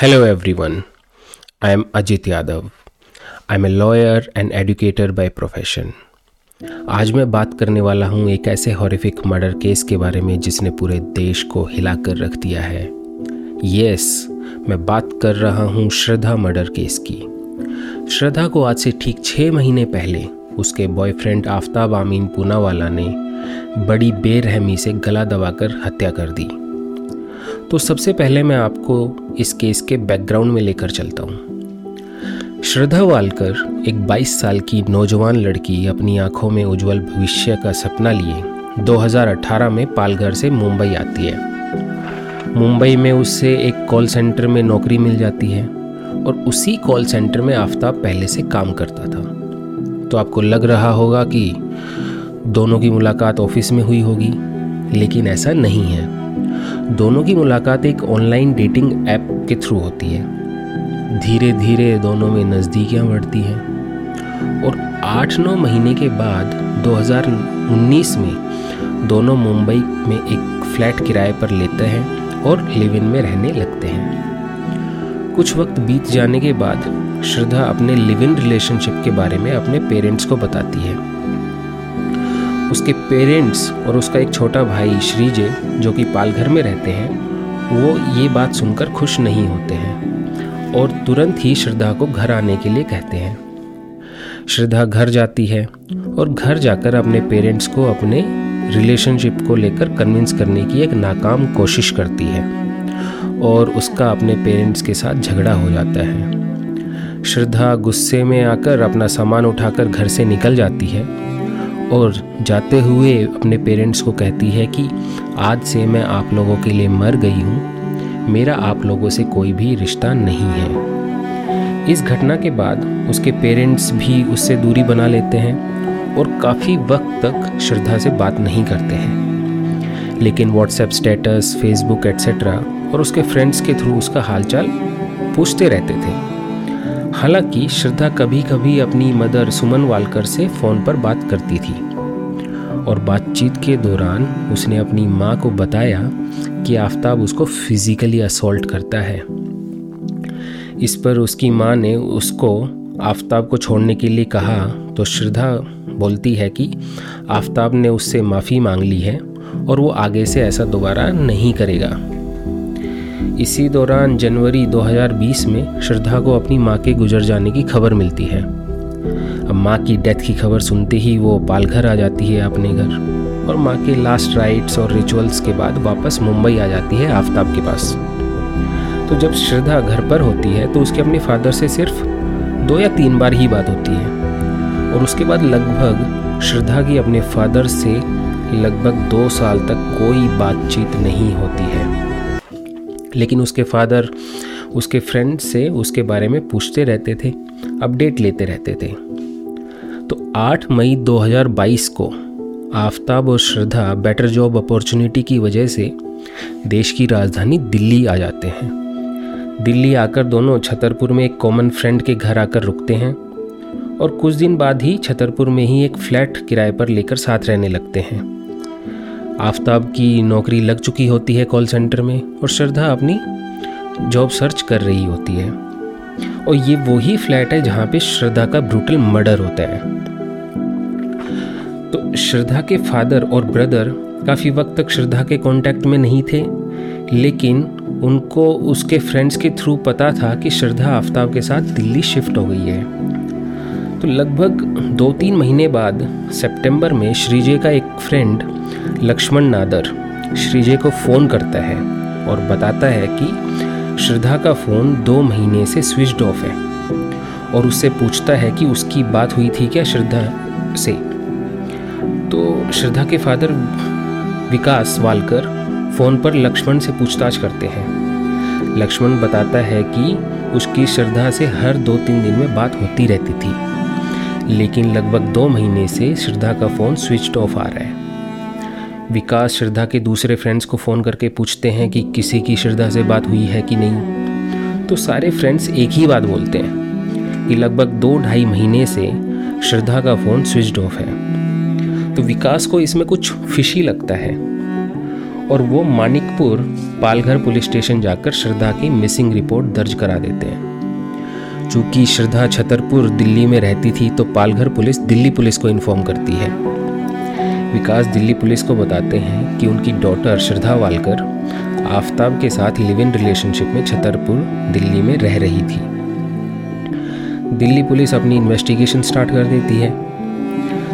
Hello, everyone. I am Ajit Yadav. I am a lawyer and educator by profession. आज मैं बात करने वाला हूँ एक ऐसे हॉरिफिक मर्डर केस के बारे में जिसने पूरे देश को हिलाकर रख दिया है यस मैं बात कर रहा हूँ श्रद्धा मर्डर केस की श्रद्धा को आज से ठीक छः महीने पहले उसके बॉयफ्रेंड आफ्ताब आमीन पूनावाला ने बड़ी बेरहमी से गला दबाकर हत्या कर दी तो सबसे पहले मैं आपको इस केस के बैकग्राउंड में लेकर चलता हूँ। श्रद्धा वालकर एक 22 साल की नौजवान लड़की अपनी आँखों में उज्जवल भविष्य का सपना लिए 2018 में पालघर से मुंबई आती है। मुंबई में उससे एक कॉल सेंटर में नौकरी मिल जाती है और उसी कॉल सेंटर में आफ्ताब पहले से काम करता था। तो आपको लग रहा होगा कि दोनों की मुलाकात ऑफ़िस में हुई होगी, लेकिन ऐसा नहीं है। दोनों की मुलाकात एक ऑनलाइन डेटिंग ऐप के थ्रू होती है। धीरे धीरे दोनों में नज़दीकियाँ बढ़ती हैं। और आठ नौ महीने के बाद 2019 में दोनों मुंबई में एक फ्लैट किराए पर लेते हैं और लिव इन में रहने लगते हैं। कुछ वक्त बीत जाने के बाद श्रद्धा अपने लिव इन रिलेशनशिप के बारे में अपने पेरेंट्स को बताती है। उसके पेरेंट्स और उसका एक छोटा भाई श्रीजय, जो कि पालघर में रहते हैं, वो ये बात सुनकर खुश नहीं होते हैं और तुरंत ही श्रद्धा को घर आने के लिए कहते हैं। श्रद्धा घर जाती है और घर जाकर अपने पेरेंट्स को अपने रिलेशनशिप को लेकर कन्विंस करने की एक नाकाम कोशिश करती है और उसका अपने पेरेंट्स के साथ झगड़ा हो जाता है। श्रद्धा गुस्से में आकर अपना सामान उठाकर घर से निकल जाती है और जाते हुए अपने पेरेंट्स को कहती है कि आज से मैं आप लोगों के लिए मर गई हूँ। मेरा आप लोगों से कोई भी रिश्ता नहीं है। इस घटना के बाद उसके पेरेंट्स भी उससे दूरी बना लेते हैं और काफ़ी वक्त तक श्रद्धा से बात नहीं करते हैं। लेकिन व्हाट्सएप स्टेटस फेसबुक एट्सेट्रा और उसके फ्रेंड्स के थ्रू उसका हालचाल पूछते रहते थे। हालाँकि श्रद्धा कभी कभी अपनी मदर सुमन वालकर से फ़ोन पर बात करती थी। और बातचीत के दौरान उसने अपनी माँ को बताया कि आफ्ताब उसको फिज़िकली असॉल्ट करता है। इस पर उसकी माँ ने उसको आफ्ताब को छोड़ने के लिए कहा तो श्रद्धा बोलती है कि आफ्ताब ने उससे माफ़ी मांग ली है और वो आगे से ऐसा दोबारा नहीं करेगा। इसी दौरान जनवरी 2020 में श्रद्धा को अपनी माँ के गुजर जाने की खबर मिलती है। अब माँ की डेथ की खबर सुनते ही वो पालघर आ जाती है अपने घर और माँ के लास्ट राइट्स और रिचुअल्स के बाद वापस मुंबई आ जाती है आफ्ताब के पास। तो जब श्रद्धा घर पर होती है तो उसके अपने फादर से सिर्फ़ दो या तीन बार ही बात होती है। और उसके बाद लगभग श्रद्धा की अपने फादर से लगभग दो साल तक कोई बातचीत नहीं होती है। लेकिन उसके फादर, उसके फ्रेंड से उसके बारे में पूछते रहते थे अपडेट लेते रहते थे। तो 8 मई 2022 को आफ्ताब और श्रद्धा बेटर जॉब अपॉर्चुनिटी की वजह से देश की राजधानी दिल्ली आ जाते हैं। दिल्ली आकर दोनों छतरपुर में एक कॉमन फ्रेंड के घर आकर रुकते हैं और कुछ दिन बाद ही छतरपुर में ही एक फ्लैट किराए पर लेकर साथ रहने लगते हैं। आफ्ताब की नौकरी लग चुकी होती है कॉल सेंटर में और श्रद्धा अपनी जॉब सर्च कर रही होती है। और ये वही फ्लैट है जहाँ पे श्रद्धा का ब्रूटल मर्डर होता है। तो श्रद्धा के फादर और ब्रदर काफ़ी वक्त तक श्रद्धा के कांटेक्ट में नहीं थे, लेकिन उनको उसके फ्रेंड्स के थ्रू पता था कि श्रद्धा आफ्ताब के साथ दिल्ली शिफ्ट हो गई है। तो लगभग दो तीन महीने बाद सितंबर में श्रीजय का एक फ्रेंड लक्ष्मण नादर श्रीजय को फ़ोन करता है और बताता है कि श्रद्धा का फ़ोन दो महीने से स्विच ऑफ़ है और उससे पूछता है कि उसकी बात हुई थी क्या श्रद्धा से। तो श्रद्धा के फादर विकास वालकर फ़ोन पर लक्ष्मण से पूछताछ करते हैं। लक्ष्मण बताता है कि उसकी श्रद्धा से हर दो तीन दिन में बात होती रहती थी, लेकिन लगभग दो महीने से श्रद्धा का फ़ोन स्विच ऑफ़ आ रहा है। विकास श्रद्धा के दूसरे फ्रेंड्स को फ़ोन करके पूछते हैं कि किसी की श्रद्धा से बात हुई है कि नहीं। तो सारे फ्रेंड्स एक ही बात बोलते हैं कि लगभग दो ढाई महीने से श्रद्धा का फ़ोन स्विच ऑफ़ है। तो विकास को इसमें कुछ फिशी लगता है। और वो मानिकपुर पालघर पुलिस स्टेशन जाकर श्रद्धा की मिसिंग रिपोर्ट दर्ज करा देते हैं। चूँकि श्रद्धा छतरपुर दिल्ली में रहती थी तो पालघर पुलिस दिल्ली पुलिस को इन्फॉर्म करती है। विकास दिल्ली पुलिस को बताते हैं कि उनकी डॉटर श्रद्धा वालकर आफ्ताब के साथ लिव इन रिलेशनशिप में छतरपुर, दिल्ली में रह रही थी। दिल्ली पुलिस अपनी इन्वेस्टिगेशन स्टार्ट कर देती है।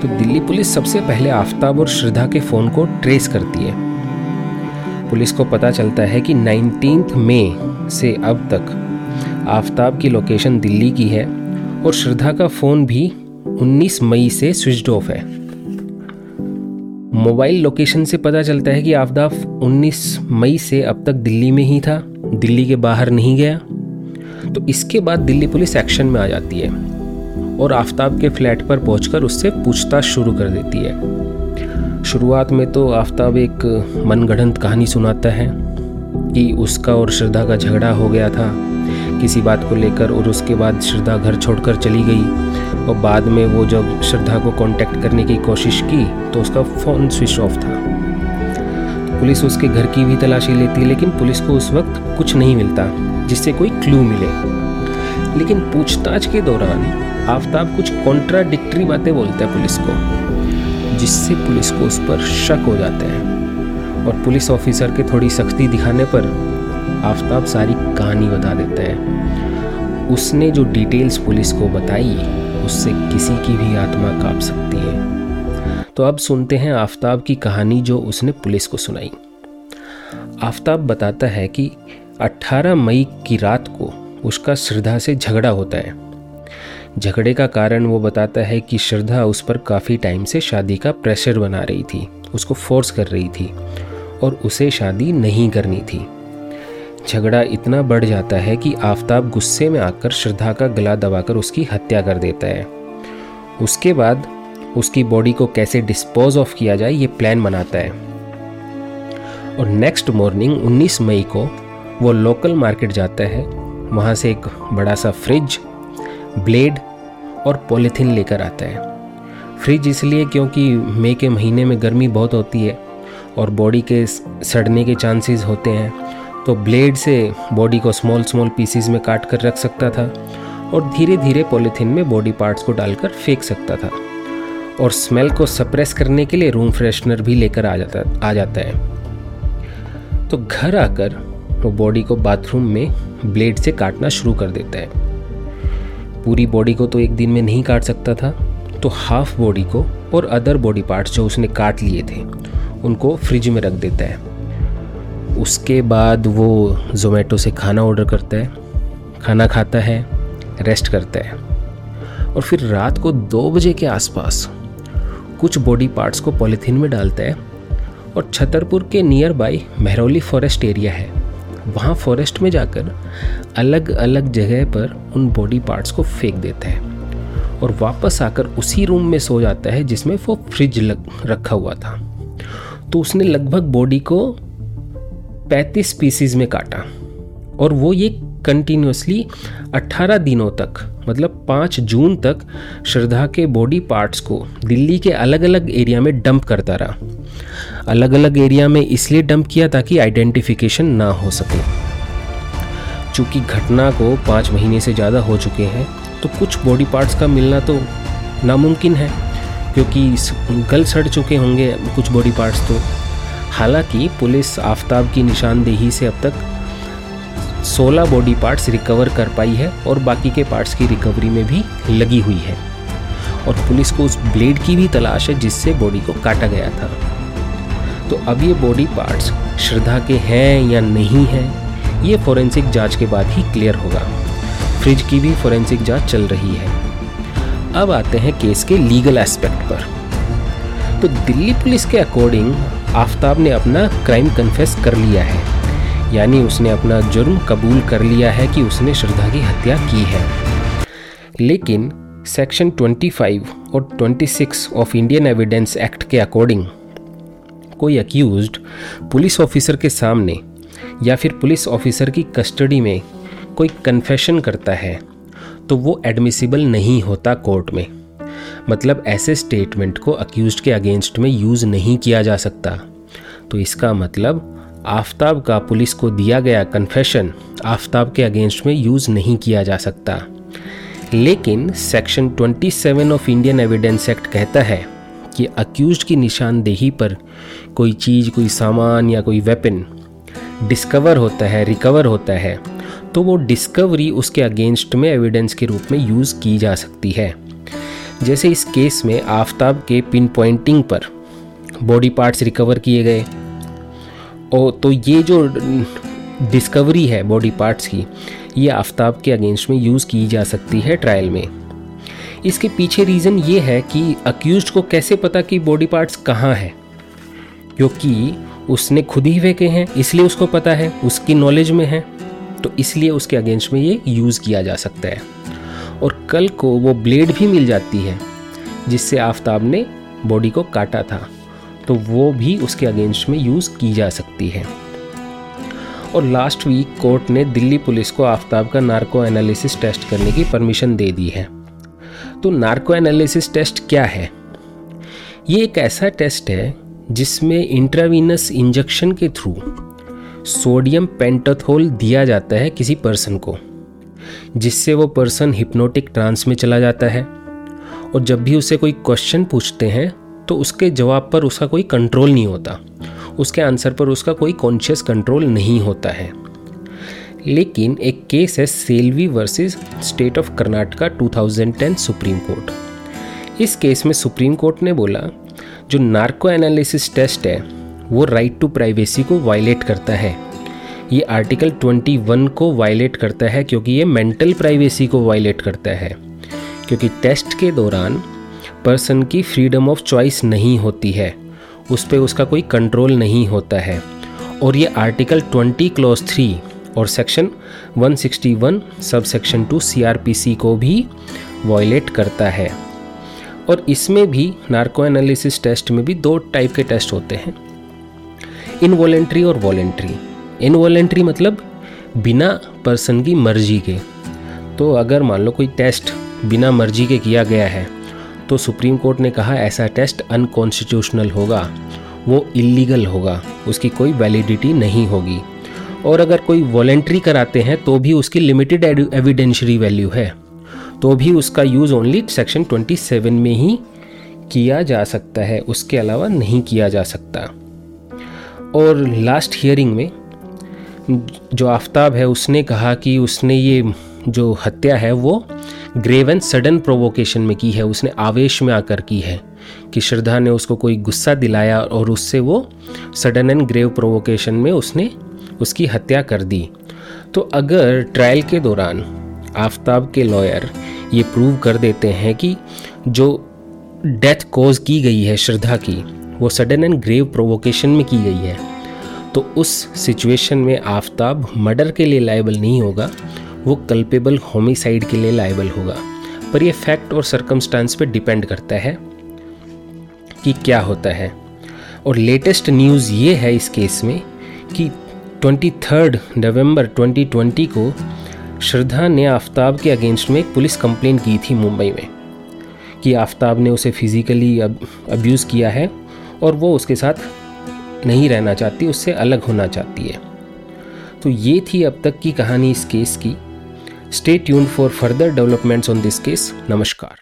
तो दिल्ली पुलिस सबसे पहले आफ्ताब और श्रद्धा के फ़ोन को ट्रेस करती है। पुलिस को पता चलता है कि नाइनटीन मई से अब तक आफ्ताब की लोकेशन दिल्ली की है और श्रद्धा का फ़ोन भी 19 मई से स्विच ऑफ़ है। मोबाइल लोकेशन से पता चलता है कि आफ्ताब 19 मई से अब तक दिल्ली में ही था। दिल्ली के बाहर नहीं गया। तो इसके बाद दिल्ली पुलिस एक्शन में आ जाती है और आफ्ताब के फ्लैट पर पहुंचकर उससे पूछताछ शुरू कर देती है। शुरुआत में तो आफ्ताब एक मनगढ़ंत कहानी सुनाता है कि उसका और श्रद्धा का झगड़ा हो गया था। किसी बात को लेकर और उसके बाद श्रद्धा घर छोड़कर चली गई। और बाद में वो जब श्रद्धा को कांटेक्ट करने की कोशिश की तो उसका फ़ोन स्विच ऑफ़ था। पुलिस उसके घर की भी तलाशी लेती, लेकिन पुलिस को उस वक्त कुछ नहीं मिलता, जिससे कोई क्लू मिले। लेकिन पूछताछ के दौरान आफ्ताब कुछ कॉन्ट्राडिक्टरी बातें बोलता है पुलिस को, जिससे पुलिस को उस पर शक हो जाता है। और पुलिस ऑफिसर के थोड़ी सख्ती दिखाने पर आफ्ताब सारी कहानी बता देता है। उसने जो डिटेल्स पुलिस को बताई, उससे किसी की भी आत्मा काँप सकती है। तो अब सुनते हैं आफ्ताब की कहानी जो उसने पुलिस को सुनाई। आफ्ताब बताता है कि 18 मई की रात को उसका श्रद्धा से झगड़ा होता है। झगड़े का कारण वो बताता है कि श्रद्धा उस पर काफ़ी टाइम से शादी का प्रेशर बना रही थी, उसको फोर्स कर रही थी और उसे शादी नहीं करनी थी। झगड़ा इतना बढ़ जाता है कि आफ्ताब गुस्से में आकर श्रद्धा का गला दबाकर उसकी हत्या कर देता है। उसके बाद उसकी बॉडी को कैसे डिस्पोज ऑफ़ किया जाए, ये प्लान बनाता है। और नेक्स्ट मॉर्निंग 19 मई को वो लोकल मार्केट जाता है। वहाँ से एक बड़ा सा फ्रिज ब्लेड और पॉलीथीन लेकर आता है। फ्रिज इसलिए क्योंकि मई के महीने में गर्मी बहुत होती है और बॉडी के सड़ने के चांसेस होते हैं। तो ब्लेड से बॉडी को स्मॉल स्मॉल पीसीज में काट कर रख सकता था और धीरे धीरे पॉलीथीन में बॉडी पार्ट्स को डालकर फेंक सकता था। और स्मेल को सप्रेस करने के लिए रूम फ्रेशनर भी लेकर आ जाता आ जाता है। तो घर आकर वो बॉडी को बाथरूम में ब्लेड से काटना शुरू कर देता है। पूरी बॉडी को तो एक दिन में नहीं काट सकता था तो हाफ़ बॉडी को और अदर बॉडी पार्ट्स जो उसने काट लिए थे, उनको फ्रिज में रख देता है। उसके बाद वो जोमेटो से खाना ऑर्डर करता है, खाना खाता है रेस्ट करता है। और फिर रात को दो बजे के आसपास कुछ बॉडी पार्ट्स को पॉलीथीन में डालता है और छतरपुर के near by Mehrauli forest area है। वहाँ फॉरेस्ट में जाकर अलग अलग जगह पर उन बॉडी पार्ट्स को फेंक देता है और वापस आकर उसी रूम में सो जाता है जिसमें वो फ्रिज लग, रखा हुआ था। तो उसने लगभग बॉडी को 35 पीसीज में काटा। और वो ये कंटिन्यूसली 18 दिनों तक मतलब 5 जून तक श्रद्धा के बॉडी पार्ट्स को दिल्ली के अलग अलग एरिया में डंप करता रहा। अलग अलग एरिया में इसलिए डंप किया ताकि आइडेंटिफिकेशन ना हो सके। चूँकि घटना को पाँच महीने से ज़्यादा हो चुके हैं तो कुछ बॉडी पार्ट्स का मिलना तो नामुमकिन है, क्योंकि गल सड़ चुके होंगे कुछ बॉडी पार्ट्स तो। हालाँकि पुलिस आफ्ताब की निशानदेही से अब तक 16 बॉडी पार्ट्स रिकवर कर पाई है और बाकी के पार्ट्स की रिकवरी में भी लगी हुई है। और पुलिस को उस ब्लेड की भी तलाश है जिससे बॉडी को काटा गया था। तो अब ये बॉडी पार्ट्स श्रद्धा के हैं या नहीं हैं, ये फोरेंसिक जाँच के बाद ही क्लियर होगा। फ्रिज की भी फोरेंसिक जाँच चल रही है। अब आते हैं केस के लीगल एस्पेक्ट पर। तो दिल्ली पुलिस के अकॉर्डिंग आफ्ताब ने अपना क्राइम कन्फेस कर लिया है। यानी उसने अपना जुर्म कबूल कर लिया है कि उसने श्रद्धा की हत्या की है। लेकिन सेक्शन 25 और 26 ऑफ़ इंडियन एविडेंस एक्ट के अकॉर्डिंग कोई अक्यूज्ड पुलिस ऑफिसर के सामने या फिर पुलिस ऑफिसर की कस्टडी में कोई कन्फेशन करता है तो वो एडमिसिबल नहीं होता कोर्ट में। मतलब ऐसे स्टेटमेंट को अक्यूज के अगेंस्ट में यूज़ नहीं किया जा सकता। तो इसका मतलब आफ्ताब का पुलिस को दिया गया कन्फेशन आफ्ताब के अगेंस्ट में यूज़ नहीं किया जा सकता। लेकिन section 27 of Indian evidence act कहता है कि अक्यूज की निशानदेही पर कोई चीज़, कोई सामान या कोई वेपन डिस्कवर होता है रिकवर होता है तो वो डिस्कवरी उसके अगेंस्ट में एविडेंस के रूप में यूज़ की जा सकती है। जैसे इस केस में आफ्ताब के पिन पॉइंटिंग पर बॉडी पार्ट्स रिकवर किए गए। और तो ये जो डिस्कवरी है बॉडी पार्ट्स की, ये आफ्ताब के अगेंस्ट में यूज़ की जा सकती है ट्रायल में। इसके पीछे रीज़न ये है कि अक्यूज को कैसे पता कि बॉडी पार्ट्स कहाँ हैं? क्योंकि उसने खुद ही फेंके हैं, इसलिए उसको पता है, उसकी नॉलेज में है तो इसलिए उसके अगेंस्ट में ये यूज़ किया जा सकता है। और कल को वो ब्लेड भी मिल जाती है, जिससे आफ्ताब ने बॉडी को काटा था। तो वो भी उसके अगेंस्ट में यूज़ की जा सकती है। और लास्ट वीक कोर्ट ने दिल्ली पुलिस को आफ्ताब का नार्को एनालिसिस टेस्ट करने की परमिशन दे दी है। तो नार्को एनालिसिस टेस्ट क्या है? ये एक ऐसा टेस्ट है जिसमें इंट्रावीनस इंजेक्शन के थ्रू सोडियम पेंटाथोल दिया जाता है किसी पर्सन को। जिससे वो पर्सन हिप्नोटिक ट्रांस में चला जाता है। और जब भी उसे कोई क्वेश्चन पूछते हैं तो उसके जवाब पर उसका कोई कंट्रोल नहीं होता। उसके आंसर पर उसका कोई कॉन्शियस कंट्रोल नहीं होता है। लेकिन एक केस है Selvi versus state of Karnataka 2010 supreme court. इस केस में सुप्रीम कोर्ट ने बोला, जो नार्को एनालिसिस टेस्ट है, वो राइट टू प्राइवेसी को वायलेट करता है। ये आर्टिकल 21 को वायलेट करता है क्योंकि ये मेंटल प्राइवेसी को वायलेट करता है। क्योंकि टेस्ट के दौरान पर्सन की फ्रीडम ऑफ़ चॉइस नहीं होती है। उस पर उसका कोई कंट्रोल नहीं होता है। और ये आर्टिकल 20 क्लॉज 3 और सेक्शन 161 सब सेक्शन टू सी को भी वॉयलेट करता है। और इसमें भी नार्को एनालिसिस टेस्ट में भी दो टाइप के टेस्ट होते हैं। इनवॉलेंट्री और वॉलेंट्री इनवॉलेंट्री मतलब बिना पर्सन की मर्ज़ी के। तो अगर मान लो कोई टेस्ट बिना मर्ज़ी के किया गया है तो सुप्रीम कोर्ट ने कहा ऐसा टेस्ट अनकॉन्स्टिट्यूशनल होगा, वो इलीगल होगा, उसकी कोई वैलिडिटी नहीं होगी। और अगर कोई वॉलेंट्री कराते हैं तो भी उसकी लिमिटेड एविडेंशरी वैल्यू है तो भी उसका यूज़ ओनली सेक्शन 27 में ही किया जा सकता है, उसके अलावा नहीं किया जा सकता। और लास्ट हियरिंग में जो आफ्ताब है, उसने कहा कि उसने ये जो हत्या है, वो ग्रेव एंड सडन प्रोवोकेशन में की है। उसने आवेश में आकर की है कि श्रद्धा ने उसको कोई गुस्सा दिलाया और उससे वो सडन एंड ग्रेव प्रोवोकेशन में उसने उसकी हत्या कर दी। तो अगर ट्रायल के दौरान आफ्ताब के लॉयर ये प्रूव कर देते हैं कि जो डेथ कॉज की गई है श्रद्धा की, वो सडन एंड ग्रेव प्रोवोकेशन में की गई है। तो उस सिचुएशन में आफ्ताब मर्डर के लिए लाइबल नहीं होगा, वो कल्पेबल होमिसाइड के लिए लाइबल होगा। पर ये फैक्ट और सरकमस्टांस पे डिपेंड करता है कि क्या होता है। और लेटेस्ट न्यूज़ ये है इस केस में कि ट्वेंटी थर्ड नवंबर 2020 को श्रद्धा ने आफ्ताब के अगेंस्ट में एक पुलिस कंप्लेन की थी मुंबई में कि आफ्ताब ने उसे फिज़िकली अब अब्यूज़ किया है और वो उसके साथ नहीं रहना चाहती, उससे अलग होना चाहती है। तो ये थी अब तक की कहानी इस केस की। Stay tune for further developments on this case नमस्कार।